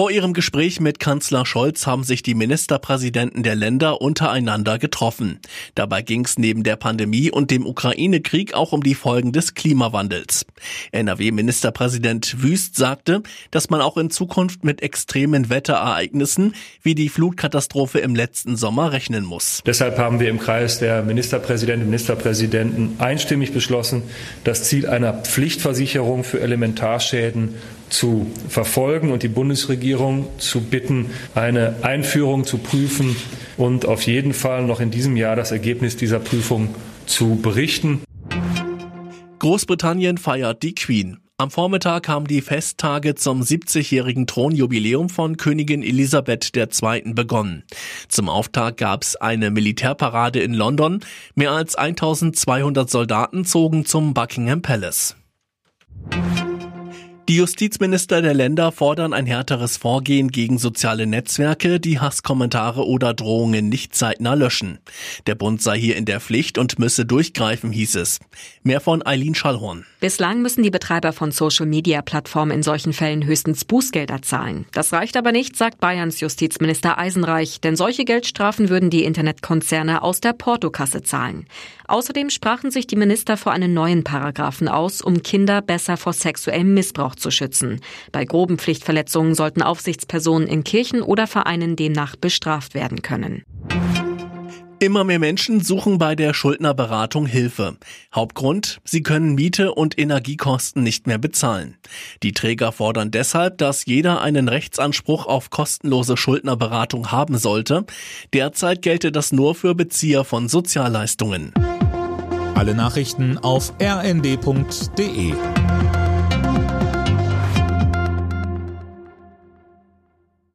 Vor ihrem Gespräch mit Kanzler Scholz haben sich die Ministerpräsidenten der Länder untereinander getroffen. Dabei ging es neben der Pandemie und dem Ukraine-Krieg auch um die Folgen des Klimawandels. NRW-Ministerpräsident Wüst sagte, dass man auch in Zukunft mit extremen Wetterereignissen wie die Flutkatastrophe im letzten Sommer rechnen muss. Deshalb haben wir im Kreis der Ministerpräsidentinnen und Ministerpräsidenten einstimmig beschlossen, das Ziel einer Pflichtversicherung für Elementarschäden zu verfolgen und die Bundesregierung zu bitten, eine Einführung zu prüfen und auf jeden Fall noch in diesem Jahr das Ergebnis dieser Prüfung zu berichten. Großbritannien feiert die Queen. Am Vormittag haben die Festtage zum 70-jährigen Thronjubiläum von Königin Elisabeth II. begonnen. Zum Auftakt gab es eine Militärparade in London. Mehr als 1200 Soldaten zogen zum Buckingham Palace. Die Justizminister der Länder fordern ein härteres Vorgehen gegen soziale Netzwerke, die Hasskommentare oder Drohungen nicht zeitnah löschen. Der Bund sei hier in der Pflicht und müsse durchgreifen, hieß es. Mehr von Eileen Schallhorn. Bislang müssen die Betreiber von Social-Media-Plattformen in solchen Fällen höchstens Bußgelder zahlen. Das reicht aber nicht, sagt Bayerns Justizminister Eisenreich, denn solche Geldstrafen würden die Internetkonzerne aus der Portokasse zahlen. Außerdem sprachen sich die Minister vor einen neuen Paragraphen aus, um Kinder besser vor sexuellem Missbrauch zu schützen. Bei groben Pflichtverletzungen sollten Aufsichtspersonen in Kirchen oder Vereinen demnach bestraft werden können. Immer mehr Menschen suchen bei der Schuldnerberatung Hilfe. Hauptgrund, sie können Miete und Energiekosten nicht mehr bezahlen. Die Träger fordern deshalb, dass jeder einen Rechtsanspruch auf kostenlose Schuldnerberatung haben sollte. Derzeit gelte das nur für Bezieher von Sozialleistungen. Alle Nachrichten auf rnd.de